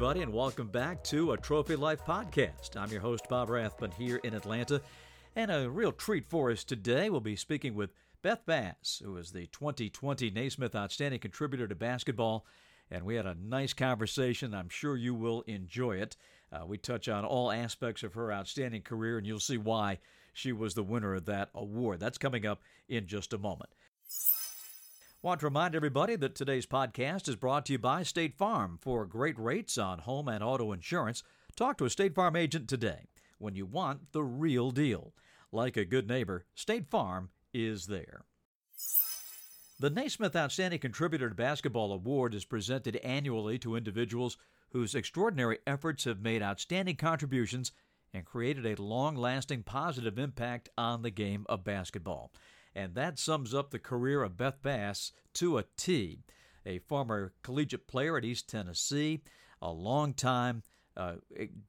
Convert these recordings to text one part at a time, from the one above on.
everybody, and welcome back to a Trophy Life podcast. I'm your host, Bob Rathbun, here in Atlanta. And a real treat for us today, we'll be speaking with Beth Bass, who is the 2020 Naismith Outstanding Contributor to Basketball. And we had a nice conversation. I'm sure you will enjoy it. Uh, we touch on all aspects of her outstanding career, and you'll see why she was the winner of that award. That's coming up in just a moment. Want to remind everybody that today's podcast is brought to you by State Farm. For great rates on home and auto insurance, talk to a State Farm agent today when you want the real deal. Like a good neighbor, State Farm is there. The Naismith Outstanding Contributor to Basketball Award is presented annually to individuals whose extraordinary efforts have made outstanding contributions and created a long lasting positive impact on the game of basketball. And that sums up the career of Beth Bass to a T. A former collegiate player at East Tennessee, a longtime uh,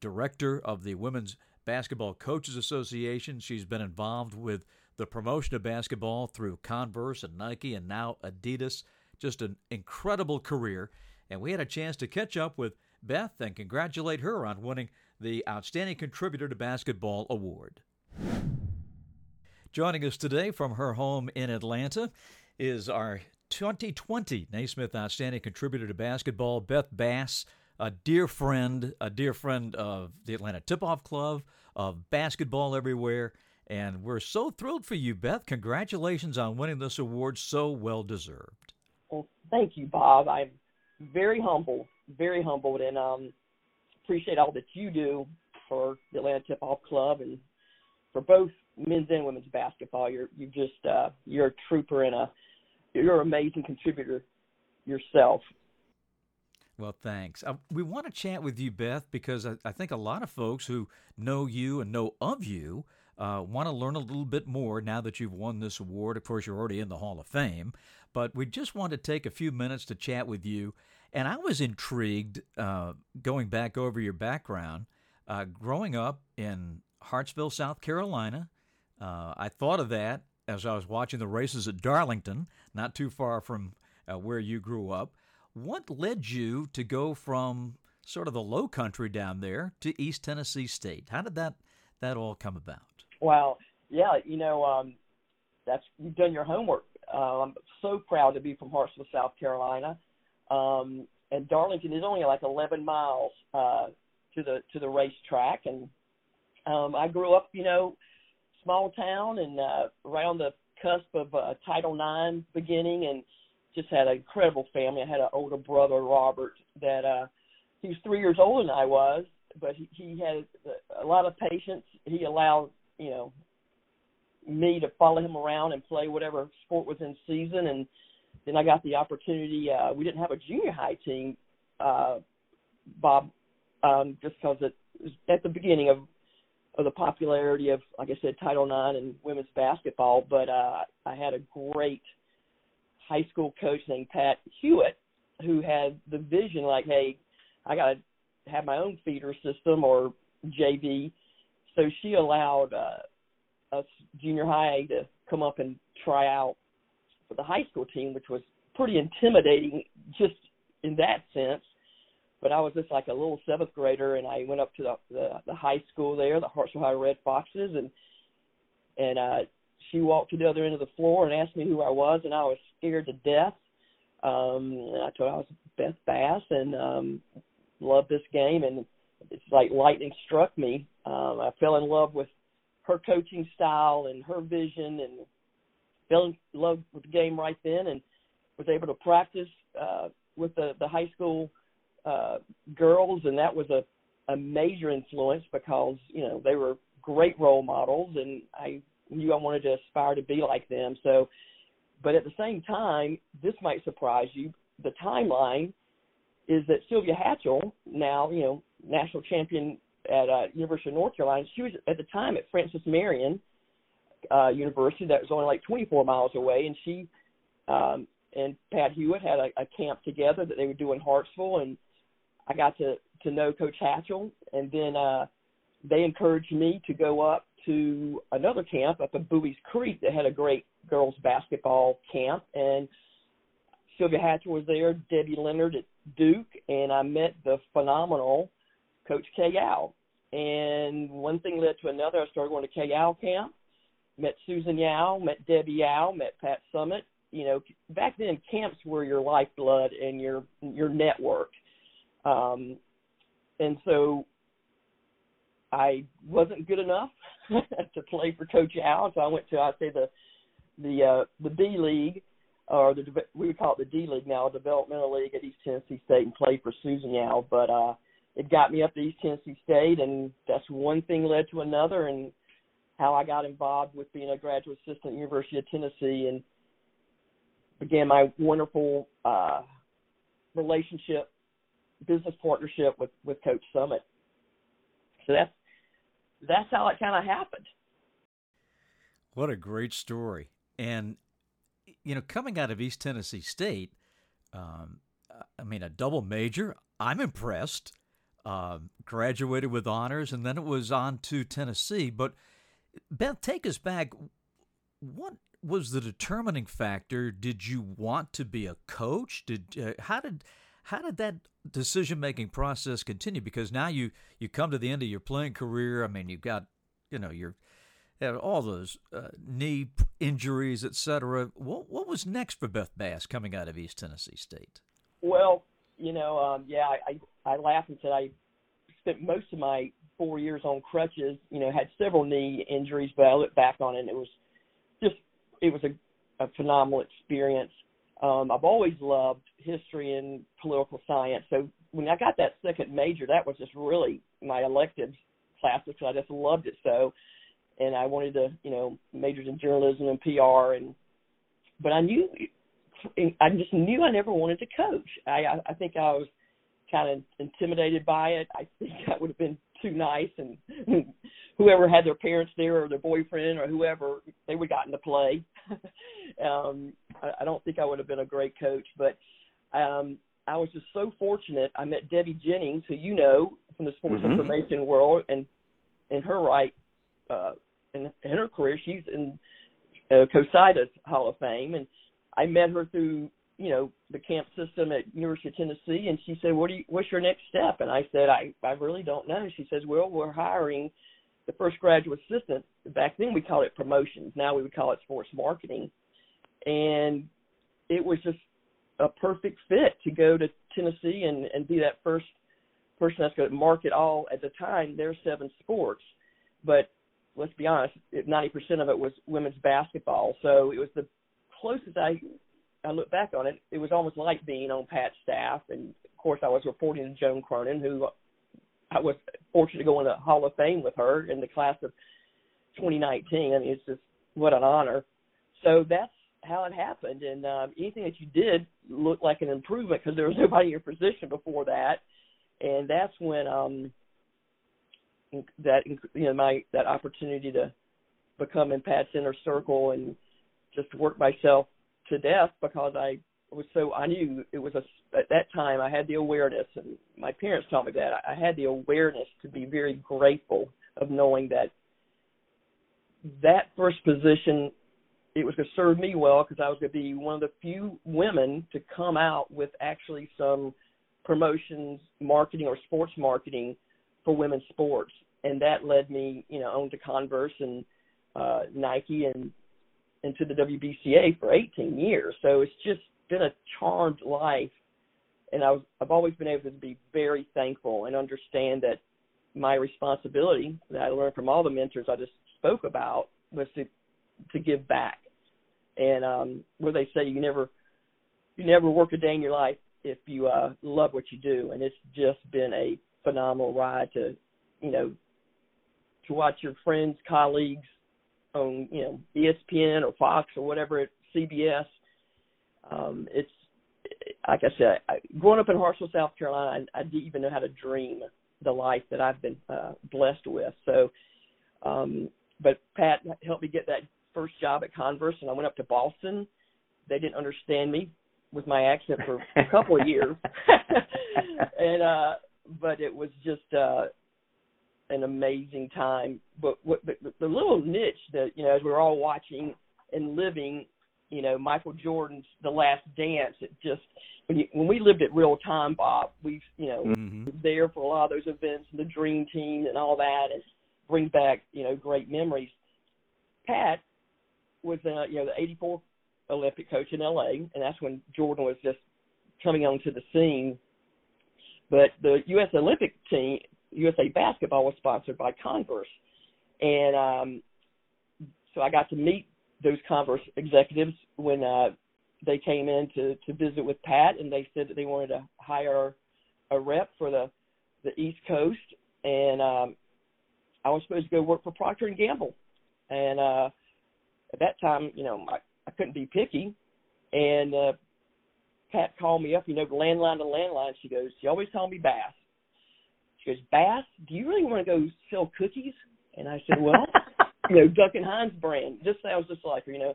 director of the Women's Basketball Coaches Association. She's been involved with the promotion of basketball through Converse and Nike and now Adidas. Just an incredible career. And we had a chance to catch up with Beth and congratulate her on winning the Outstanding Contributor to Basketball Award. Joining us today from her home in Atlanta is our 2020 Naismith Outstanding Contributor to Basketball, Beth Bass, a dear friend, a dear friend of the Atlanta Tip Off Club, of basketball everywhere. And we're so thrilled for you, Beth. Congratulations on winning this award, so well deserved. Well, thank you, Bob. I'm very humbled, very humbled, and um, appreciate all that you do for the Atlanta Tip Off Club and for both men's and women's basketball. You're you just uh, you're a trooper and a you're an amazing contributor yourself. Well, thanks. Uh, we want to chat with you, Beth, because I, I, think a lot of folks who know you and know of you uh, want to learn a little bit more now that you've won this award. Of course, you're already in the Hall of Fame, but we just want to take a few minutes to chat with you. And I was intrigued uh, going back over your background, uh, growing up in Hartsville, South Carolina, uh, I thought of that as I was watching the races at Darlington, not too far from uh, where you grew up. What led you to go from sort of the low country down there to East Tennessee State? How did that that all come about? Well, yeah, you know, um, that's you've done your homework. Uh, I'm so proud to be from Hartsville, South Carolina, um, and Darlington is only like 11 miles uh, to the to the racetrack, and um, I grew up, you know, small town and uh, on the cusp of uh, Title IX beginning, and just had an incredible family. I had an older brother, Robert, that uh, he was three years older than I was, but he, he had a lot of patience. He allowed, you know, me to follow him around and play whatever sport was in season, and then I got the opportunity. Uh, we didn't have a junior high team, uh, Bob, um, just because it was at the beginning of of the popularity of, like I said, Title IX and women's basketball. But uh, I had a great high school coach named Pat Hewitt who had the vision like, hey, I got to have my own feeder system or JV. So she allowed uh, us junior high to come up and try out for the high school team, which was pretty intimidating just in that sense but I was just like a little seventh grader, and I went up to the the, the high school there, the Hartsville High Red Foxes, and and uh, she walked to the other end of the floor and asked me who I was, and I was scared to death. Um, and I told her I was Beth Bass, and um, loved this game, and it's like lightning struck me. Um, I fell in love with her coaching style and her vision, and fell in love with the game right then, and was able to practice uh, with the the high school uh, girls, and that was a a major influence because you know they were great role models, and I knew I wanted to aspire to be like them. So, but at the same time, this might surprise you. The timeline is that Sylvia Hatchell, now you know national champion at uh, University of North Carolina, she was at the time at Francis Marion uh, University, that was only like 24 miles away, and she um, and Pat Hewitt had a, a camp together that they would do in Hartsville, and I got to to know Coach Hatchell, and then uh, they encouraged me to go up to another camp up at Buies Creek that had a great girls basketball camp, and Sylvia Hatchell was there, Debbie Leonard at Duke, and I met the phenomenal Coach Kay Yow. And one thing led to another. I started going to Kay Yow camp, met Susan Yow, met Debbie Yow, met Pat Summitt. You know, back then camps were your lifeblood and your your network. Um, and so I wasn't good enough to play for Coach Yow, so I went to I say the the uh, the D League or the we would call it the D League now, developmental league at East Tennessee State, and played for Susan Yow. But uh, it got me up to East Tennessee State, and that's one thing led to another, and how I got involved with being a graduate assistant at University of Tennessee, and began my wonderful uh, relationship, business partnership with with Coach Summitt. So that's that's how it kind of happened. What a great story! And you know, coming out of East Tennessee State, um, I mean, a double major. I'm impressed. Um, graduated with honors, and then it was on to Tennessee. But Beth, take us back. What was the determining factor? Did you want to be a coach? Did uh, how did how did that decision making process continue? Because now you you come to the end of your playing career. I mean, you've got you know you're all those uh, knee injuries, etc. What what was next for Beth Bass coming out of East Tennessee State? Well, you know, um, yeah, I, I I laughed and said I spent most of my four years on crutches. You know, had several knee injuries, but I look back on it, and it was just it was a, a phenomenal experience. Um, I've always loved history and political science, so when I got that second major, that was just really my elective class because I just loved it so and I wanted to, you know, majored in journalism and PR, and but I knew, I just knew I never wanted to coach. I, I think I was kind of intimidated by it. I think I would have been too nice, and whoever had their parents there or their boyfriend or whoever, they would have gotten to play. um, I, I don't think I would have been a great coach, but um, I was just so fortunate. I met Debbie Jennings, who you know from the sports mm-hmm. information world, and in her right uh, in, in her career. She's in uh, COSIDA's Hall of Fame, and I met her through you know the camp system at University of Tennessee, and she said, "What do you? What's your next step?" And I said, "I I really don't know." She says, "Well, we're hiring the first graduate assistant. Back then we called it promotions. Now we would call it sports marketing." And it was just a perfect fit to go to Tennessee and and be that first person that's going to market all at the time there's seven sports but let's be honest, 90% of it was women's basketball. So it was the closest I I look back on it. It was almost like being on Pat's staff, and of course I was reporting to Joan Cronin, who I was fortunate to go in the Hall of Fame with her in the class of 2019. I mean, it's just what an honor. So that's how it happened, and um, anything that you did looked like an improvement because there was nobody in your position before that, and that's when um that you know my that opportunity to become in Pat's inner circle and just work myself to death because I was so I knew it was a at that time I had the awareness and my parents taught me that I had the awareness to be very grateful of knowing that that first position it was going to serve me well because I was going to be one of the few women to come out with actually some promotions, marketing, or sports marketing for women's sports, and that led me, you know, on to Converse and uh, Nike and into the WBCA for 18 years. So it's just been a charmed life, and I was I've always been able to be very thankful and understand that my responsibility that I learned from all the mentors I just spoke about was to to give back. And um where they say you never you never work a day in your life if you uh love what you do and it's just been a phenomenal ride to you know, to watch your friends, colleagues on, you know, ESPN or Fox or whatever at CBS. Um, it's like I said, I, growing up in Hartsville, South Carolina, I, I didn't even know how to dream the life that I've been uh, blessed with. So, um, but Pat helped me get that first job at Converse, and I went up to Boston. They didn't understand me with my accent for a couple of years, and uh, but it was just uh, an amazing time. But what but the little niche that you know, as we're all watching and living you know, Michael Jordan's The Last Dance. It just when you, when we lived at real time, Bob, we you know mm-hmm. there for a lot of those events, the Dream Team and all that, and bring back you know great memories. Pat was uh, you know the '84 Olympic coach in LA, and that's when Jordan was just coming onto the scene. But the U.S. Olympic team, USA basketball, was sponsored by Converse, and um, so I got to meet those Converse executives when uh, they came in to to visit with Pat, and they said that they wanted to hire a rep for the the East Coast, and um, I was supposed to go work for Procter and Gamble, and uh, at that time, you know, I, I couldn't be picky, and uh, Pat called me up, you know, landline to landline. She goes, she always called me Bass. She goes, Bass, do you really want to go sell cookies? And I said, well, you know, Duncan Hines brand. Just sounds just like her, you know.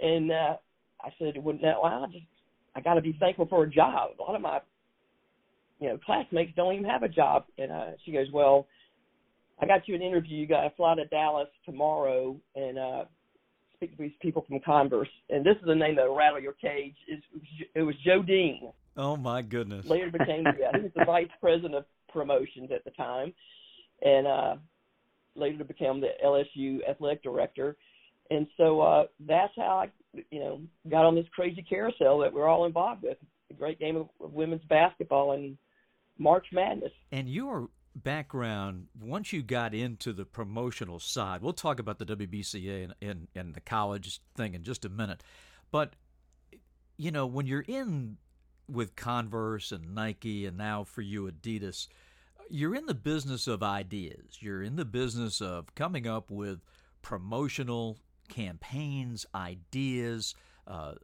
And uh, I said, well, now I just, I got to be thankful for a job. A lot of my, you know, classmates don't even have a job. And uh, she goes, well, I got you an interview. You got to fly to Dallas tomorrow and uh, speak to these people from Converse. And this is the name that'll rattle your cage. Is it was Joe Dean. Oh my goodness! Later became yeah, he was the vice president of promotions at the time, and uh, later become the LSU athletic director. And so uh, that's how I, you know, got on this crazy carousel that we're all involved with. A great game of, of women's basketball and March Madness. And your background, once you got into the promotional side, we'll talk about the WBCA and, and, and the college thing in just a minute. But, you know, when you're in with Converse and Nike and now for you Adidas, you're in the business of ideas. You're in the business of coming up with promotional campaigns, ideas, uh,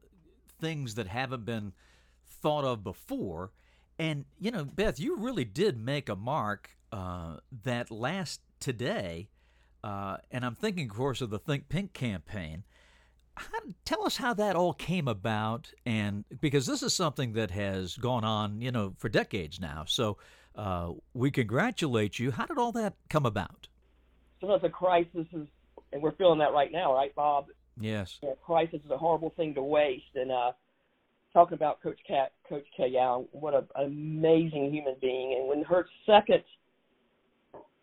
things that haven't been thought of before. And, you know, Beth, you really did make a mark uh, that last today. Uh, and I'm thinking, of course, of the Think Pink campaign. How, tell us how that all came about, and because this is something that has gone on, you know, for decades now. So uh, we congratulate you. How did all that come about? So a crisis, is, and we're feeling that right now, right, Bob? Yes. Crisis is a horrible thing to waste, and uh, talking about Coach Cat, Coach Kay Yow, what an amazing human being. And when her second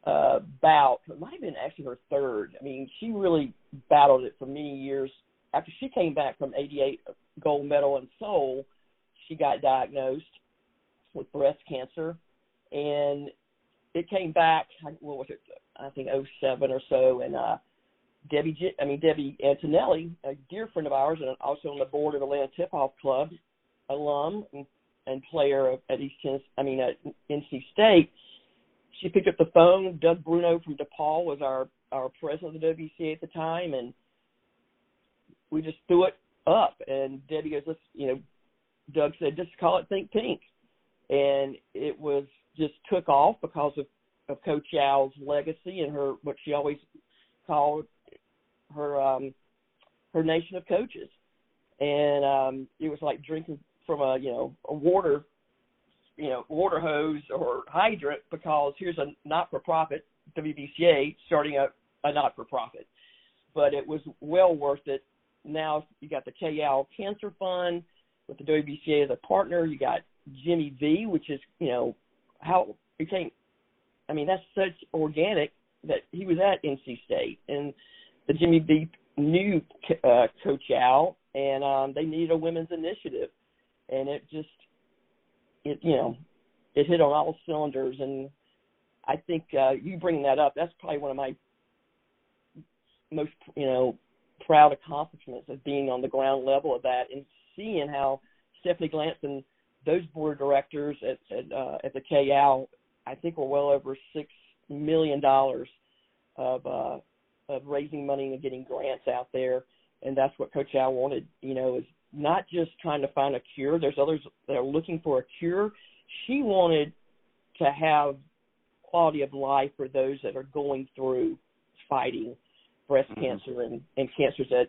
uh, bout, it might have been actually her third. I mean, she really battled it for many years. After she came back from '88 gold medal in Seoul, she got diagnosed with breast cancer and it came back. What was it? I think '07 or so, and uh, Debbie, I mean Debbie Antonelli, a dear friend of ours, and also on the board of Atlanta Tip Off Club, alum and, and player at East Tennessee, I mean at NC State. She picked up the phone. Doug Bruno from DePaul was our our president of the WBCA at the time, and we just threw it up. And Debbie goes, "Let's," you know, Doug said, "Just call it Think Pink," and it was just took off because of of Coach Yow's legacy and her what she always called her um her nation of coaches. And um it was like drinking from a, you know, a water you know, water hose or hydrant because here's a not for profit WBCA starting a, a not for profit. But it was well worth it. Now you got the Kay Yow Cancer Fund with the WBCA as a partner. You got Jimmy V, which is you know how became. I mean, that's such organic that he was at NC State, and the Jimmy V knew uh, Coach Yow, and um, they needed a women's initiative, and it just, it you know, it hit on all cylinders, and I think uh, you bring that up. That's probably one of my most you know proud accomplishments of being on the ground level of that and seeing how Stephanie Glance and those board directors at at, uh, at the Kay Yow, I think were well over six million dollars of uh, of raising money and getting grants out there, and that's what Coach Yow wanted. You know, is not just trying to find a cure. There's others that are looking for a cure. She wanted to have quality of life for those that are going through fighting breast mm-hmm. cancer and, and cancers that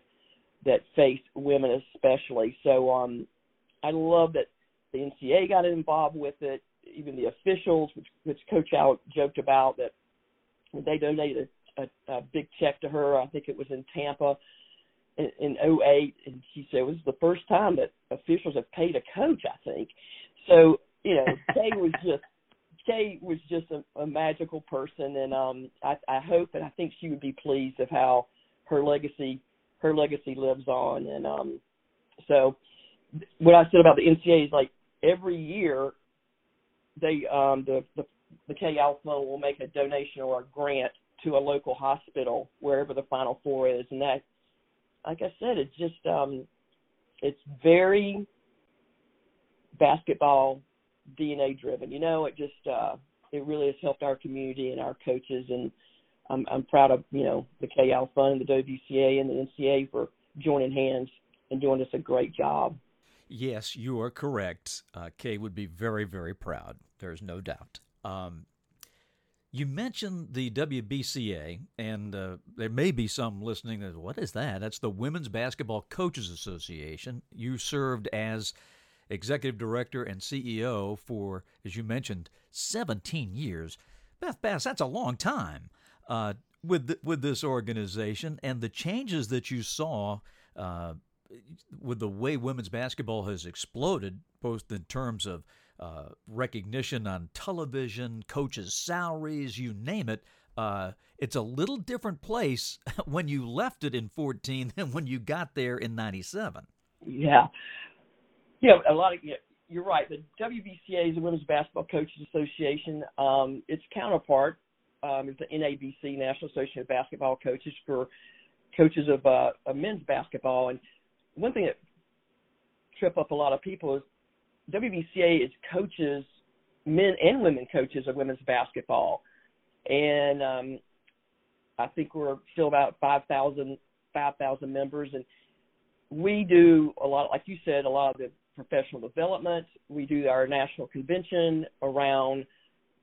that face women especially. So um I love that the NCAA got involved with it, even the officials, which, which Coach Yow joked about that they donated a, a, a big check to her. I think it was in Tampa, in, in 08, and she said it was the first time that officials have paid a coach. I think so. You know, Kay was just Kay was just a, a magical person, and um, I, I hope and I think she would be pleased of how her legacy her legacy lives on. And um, so, what I said about the NCAA is like every year they um, the the the Kay Yow Fund will make a donation or a grant to a local hospital wherever the Final Four is, and that, like I said, it's just um, it's very basketball DNA driven. You know, it just uh, it really has helped our community and our coaches, and I'm I'm proud of you know the Kay Yow Fund, the WCA, and the NCAA for joining hands and doing us a great job. Yes, you are correct. Uh, Kay would be very, very proud. There's no doubt. Um, you mentioned the WBCA, and uh, there may be some listening that, what is that? That's the Women's Basketball Coaches Association. You served as executive director and CEO for, as you mentioned, 17 years. Beth Bass, that's a long time uh, with with this organization, and the changes that you saw uh, with the way women's basketball has exploded, both in terms of uh, recognition on television, coaches' salaries, you name it. Uh, it's a little different place when you left it in 14 than when you got there in 97. Yeah, yeah, a lot of yeah, you're right. The WBCA is the Women's Basketball Coaches Association. Um, its counterpart um, is the NABC, National Association of Basketball Coaches, for coaches of, uh, of men's basketball. And one thing that trip up a lot of people is WBCA is coaches, men and women coaches of women's basketball, and um, I think we're still about 5,000 5,000 members, and we do a lot, like you said, a lot of the professional development. We do our national convention around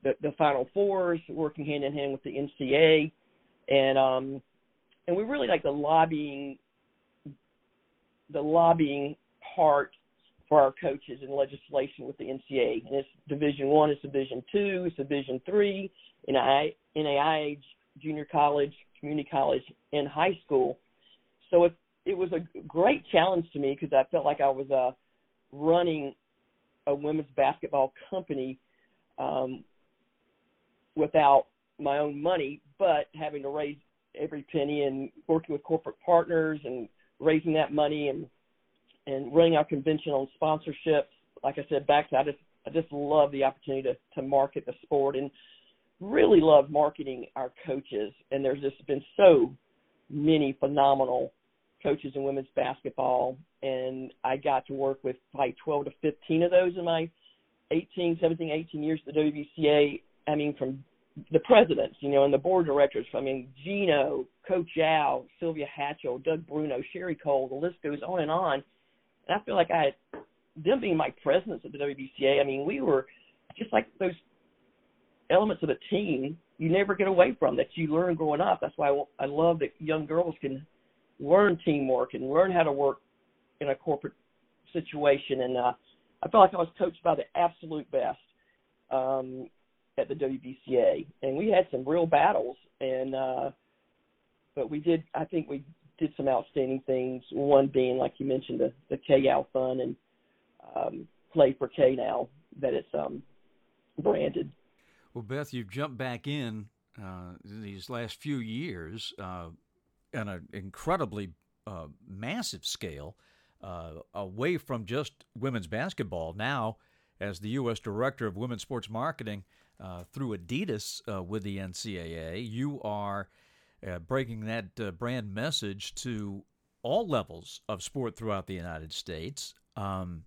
the, the Final Fours, working hand in hand with the NCAA, and um, and we really like the lobbying, the lobbying part for our coaches and legislation with the NCAA. And it's Division One, it's Division Two, it's Division Three, NAI, NAIA, junior college, community college, and high school. So it it was a great challenge to me because I felt like I was uh, running a women's basketball company um, without my own money, but having to raise every penny and working with corporate partners and raising that money and and running our convention on sponsorships. Like I said, back to I just I just love the opportunity to to market the sport and really love marketing our coaches. And there's just been so many phenomenal coaches in women's basketball, and I got to work with like 12 to 15 of those in my 18, 17, 18 years at the WBCA. I mean, from the presidents, you know, and the board directors. I mean, Gino, Coach Yow, Sylvia Hatchell, Doug Bruno, Sherri Coale. The list goes on and on. And I feel like I them being my presidents at the WBCA. I mean, we were just like those elements of a team you never get away from that you learn growing up. That's why I love that young girls can learn teamwork and learn how to work in a corporate situation. And uh, I felt like I was coached by the absolute best um, at the WBCA, and we had some real battles. And uh, but we did, I think we did some outstanding things. One being, like you mentioned, the the Kay Yow Fund and um, Play4Kay now that it's um, branded. Well, Beth, you've jumped back in uh, these last few years. Uh, on an incredibly uh, massive scale uh, away from just women's basketball. Now, as the U.S. Director of Women's Sports Marketing uh, through Adidas uh, with the NCAA, you are uh, breaking that uh, brand message to all levels of sport throughout the United States. Um,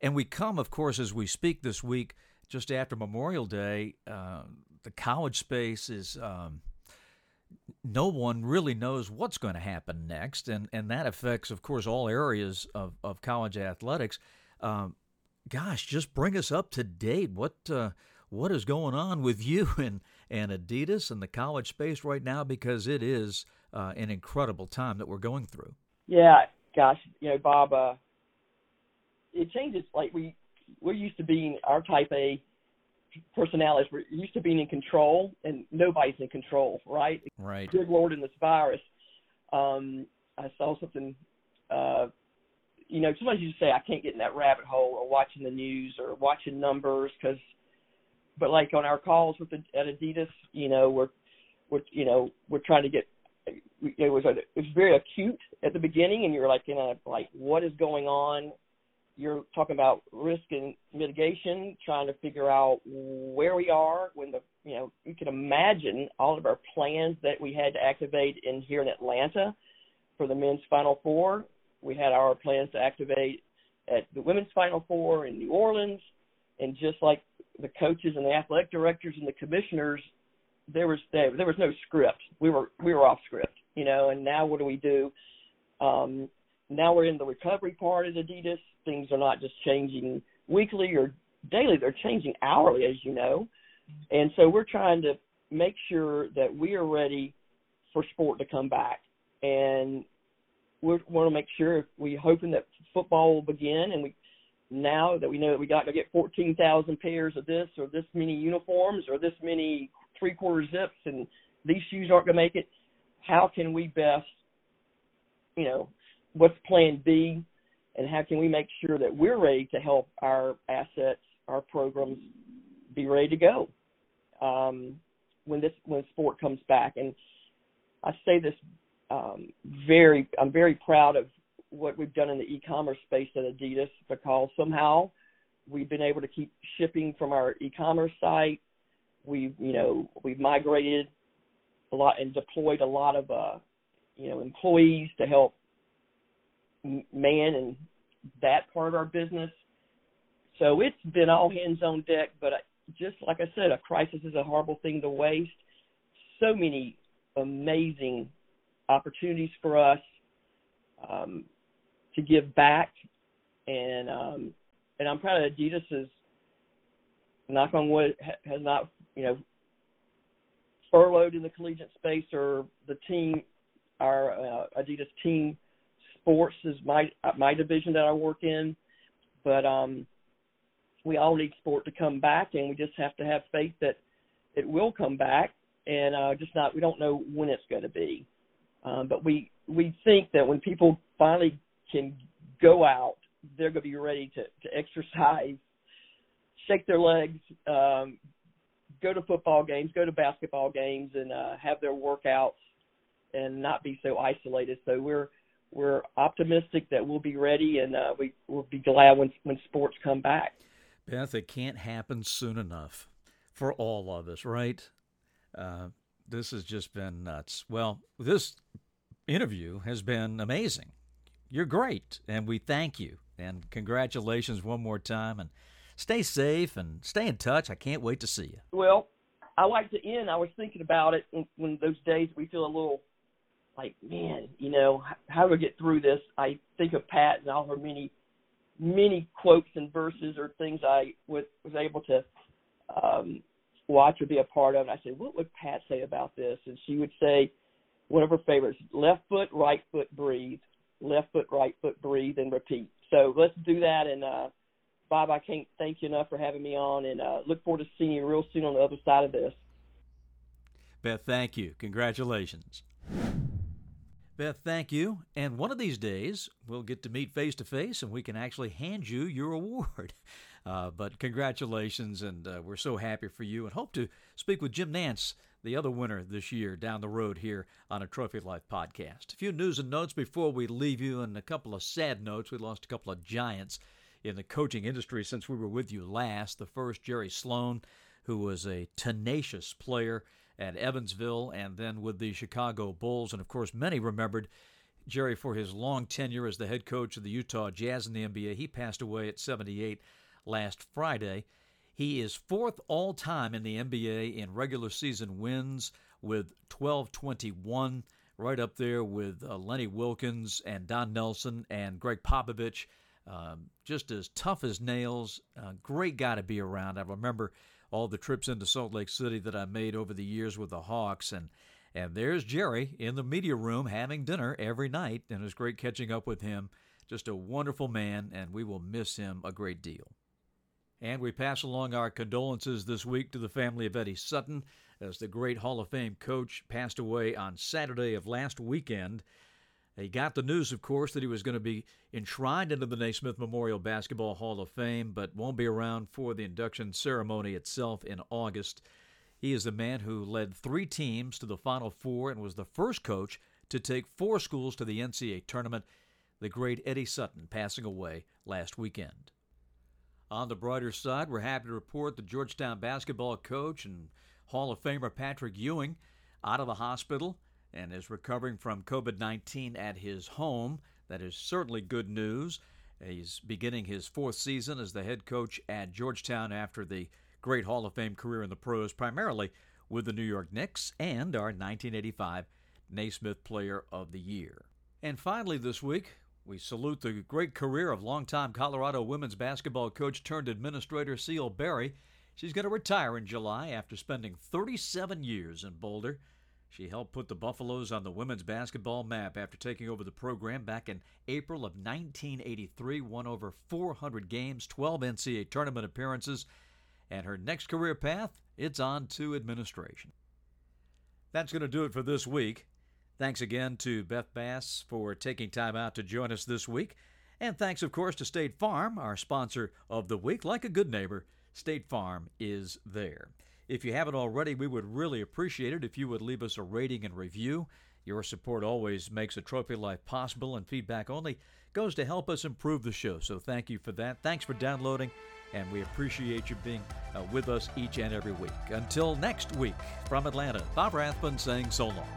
and we come, of course, as we speak this week, just after Memorial Day. the college space is um, no one really knows what's going to happen next, and, and that affects, of course, all areas of, of college athletics. Um, gosh, just bring us up to date. What uh, what is going on with you and, and Adidas and the college space right now? Because it is uh, an incredible time that we're going through. Yeah, gosh, you know, Bob, uh, it changes. Like we we're used to being our type A personalities. We're used to being in control, and nobody's in control, right? Right. Good Lord, in this virus. Um, I saw something. Uh, you know, sometimes you just say I can't get in that rabbit hole, or watching the news, or watching numbers, because. But like on our calls with the, at Adidas, you know, we're, we're you know we're trying to get. It was a, it was very acute at the beginning, and you're like, you know, like what is going on? You're talking about risk and mitigation, trying to figure out where we are when the you know you can imagine all of our plans that we had to activate in here in Atlanta for the men's Final Four. We had our plans to activate at the women's Final Four in New Orleans, and just like the coaches and the athletic directors and the commissioners, there was there, was no script. We were we were off script, you know. And now what do we do? Um, now we're in the recovery part of Adidas. Things are not just changing weekly or daily; they're changing hourly, as you know. And so we're trying to make sure that we are ready for sport to come back. And we want to make sure we're hoping that football will begin and we now that we know that we got to get 14,000 pairs of this or this many uniforms or this many three quarter zips and these shoes aren't going to make it, how can we best, you know, what's plan B and how can we make sure that we're ready to help our assets, our programs be ready to go um, when this when sport comes back. And I say this um, very, I'm very proud of what we've done in the e-commerce space at Adidas because somehow we've been able to keep shipping from our e-commerce site. We've, you know, we've migrated a lot and deployed a lot of, uh, you know, employees to help man and that part of our business. So it's been all hands on deck, but just like I said, a crisis is a horrible thing to waste. So many amazing opportunities for us. Um, to give back, and um, and I'm proud of Adidas's knock on wood has not you know furloughed in the collegiate space or the team our uh, Adidas team sports is my my division that I work in, but um, we all need sport to come back, and we just have to have faith that it will come back, and uh, just not we don't know when it's going to be, um, but we we think that when people finally can go out, they're going to be ready to, to exercise, shake their legs, um, go to football games, go to basketball games, and uh, have their workouts, and not be so isolated. So we're we're optimistic that we'll be ready, and uh, we will be glad when when sports come back. Beth, it can't happen soon enough for all of us, right? Uh, this has just been nuts. Well, this interview has been amazing you're great, and we thank you. And congratulations one more time. And stay safe and stay in touch. I can't wait to see you. Well, I like to end. I was thinking about it when those days we feel a little like, man, you know, how do I get through this? I think of Pat and all her many, many quotes and verses or things I was, was able to um, watch or be a part of. And I said, what would Pat say about this? And she would say, one of her favorites, left foot, right foot, breathe left foot, right foot, breathe, and repeat. So let's do that. And uh, Bob, I can't thank you enough for having me on, and uh, look forward to seeing you real soon on the other side of this. Beth, thank you. Congratulations. Beth, thank you. And one of these days, we'll get to meet face to face and we can actually hand you your award. Uh, but congratulations, and uh, we're so happy for you and hope to speak with Jim Nantz, the other winner this year down the road here on a Trophy Life podcast. A few news and notes before we leave you, and a couple of sad notes. We lost a couple of giants in the coaching industry since we were with you last. The first, Jerry Sloan, who was a tenacious player at Evansville and then with the Chicago Bulls. And of course, many remembered Jerry for his long tenure as the head coach of the Utah Jazz in the NBA. He passed away at 78 last Friday. He is fourth all time in the NBA in regular season wins with 1221, right up there with uh, Lenny Wilkens and Don Nelson and Gregg Popovich. Um, just as tough as nails. Uh, great guy to be around. I remember all the trips into Salt Lake City that I made over the years with the Hawks, and and there's Jerry in the media room having dinner every night, and it was great catching up with him. Just a wonderful man, and we will miss him a great deal. And we pass along our condolences this week to the family of Eddie Sutton, as the great Hall of Fame coach passed away on Saturday of last weekend He got the news, of course, that he was going to be enshrined into the Naismith Memorial Basketball Hall of Fame, but won't be around for the induction ceremony itself in August. He is the man who led three teams to the Final Four and was the first coach to take four schools to the NCAA tournament. The great Eddie Sutton passing away last weekend. On the brighter side, we're happy to report the Georgetown basketball coach and Hall of Famer Patrick Ewing out of the hospital and is recovering from COVID 19 at his home. That is certainly good news. He's beginning his fourth season as the head coach at Georgetown after the great Hall of Fame career in the pros, primarily with the New York Knicks and our 1985 Naismith Player of the Year. And finally, this week, we salute the great career of longtime Colorado women's basketball coach turned administrator Ceal Barry. She's going to retire in July after spending 37 years in Boulder. She helped put the Buffaloes on the women's basketball map after taking over the program back in April of 1983, won over 400 games, 12 NCAA tournament appearances, and her next career path, it's on to administration. That's going to do it for this week. Thanks again to Beth Bass for taking time out to join us this week. And thanks, of course, to State Farm, our sponsor of the week. Like a good neighbor, State Farm is there. If you haven't already, we would really appreciate it if you would leave us a rating and review. Your support always makes a trophy life possible, and feedback only goes to help us improve the show. So thank you for that. Thanks for downloading, and we appreciate you being uh, with us each and every week. Until next week, from Atlanta, Bob Rathbun saying so long.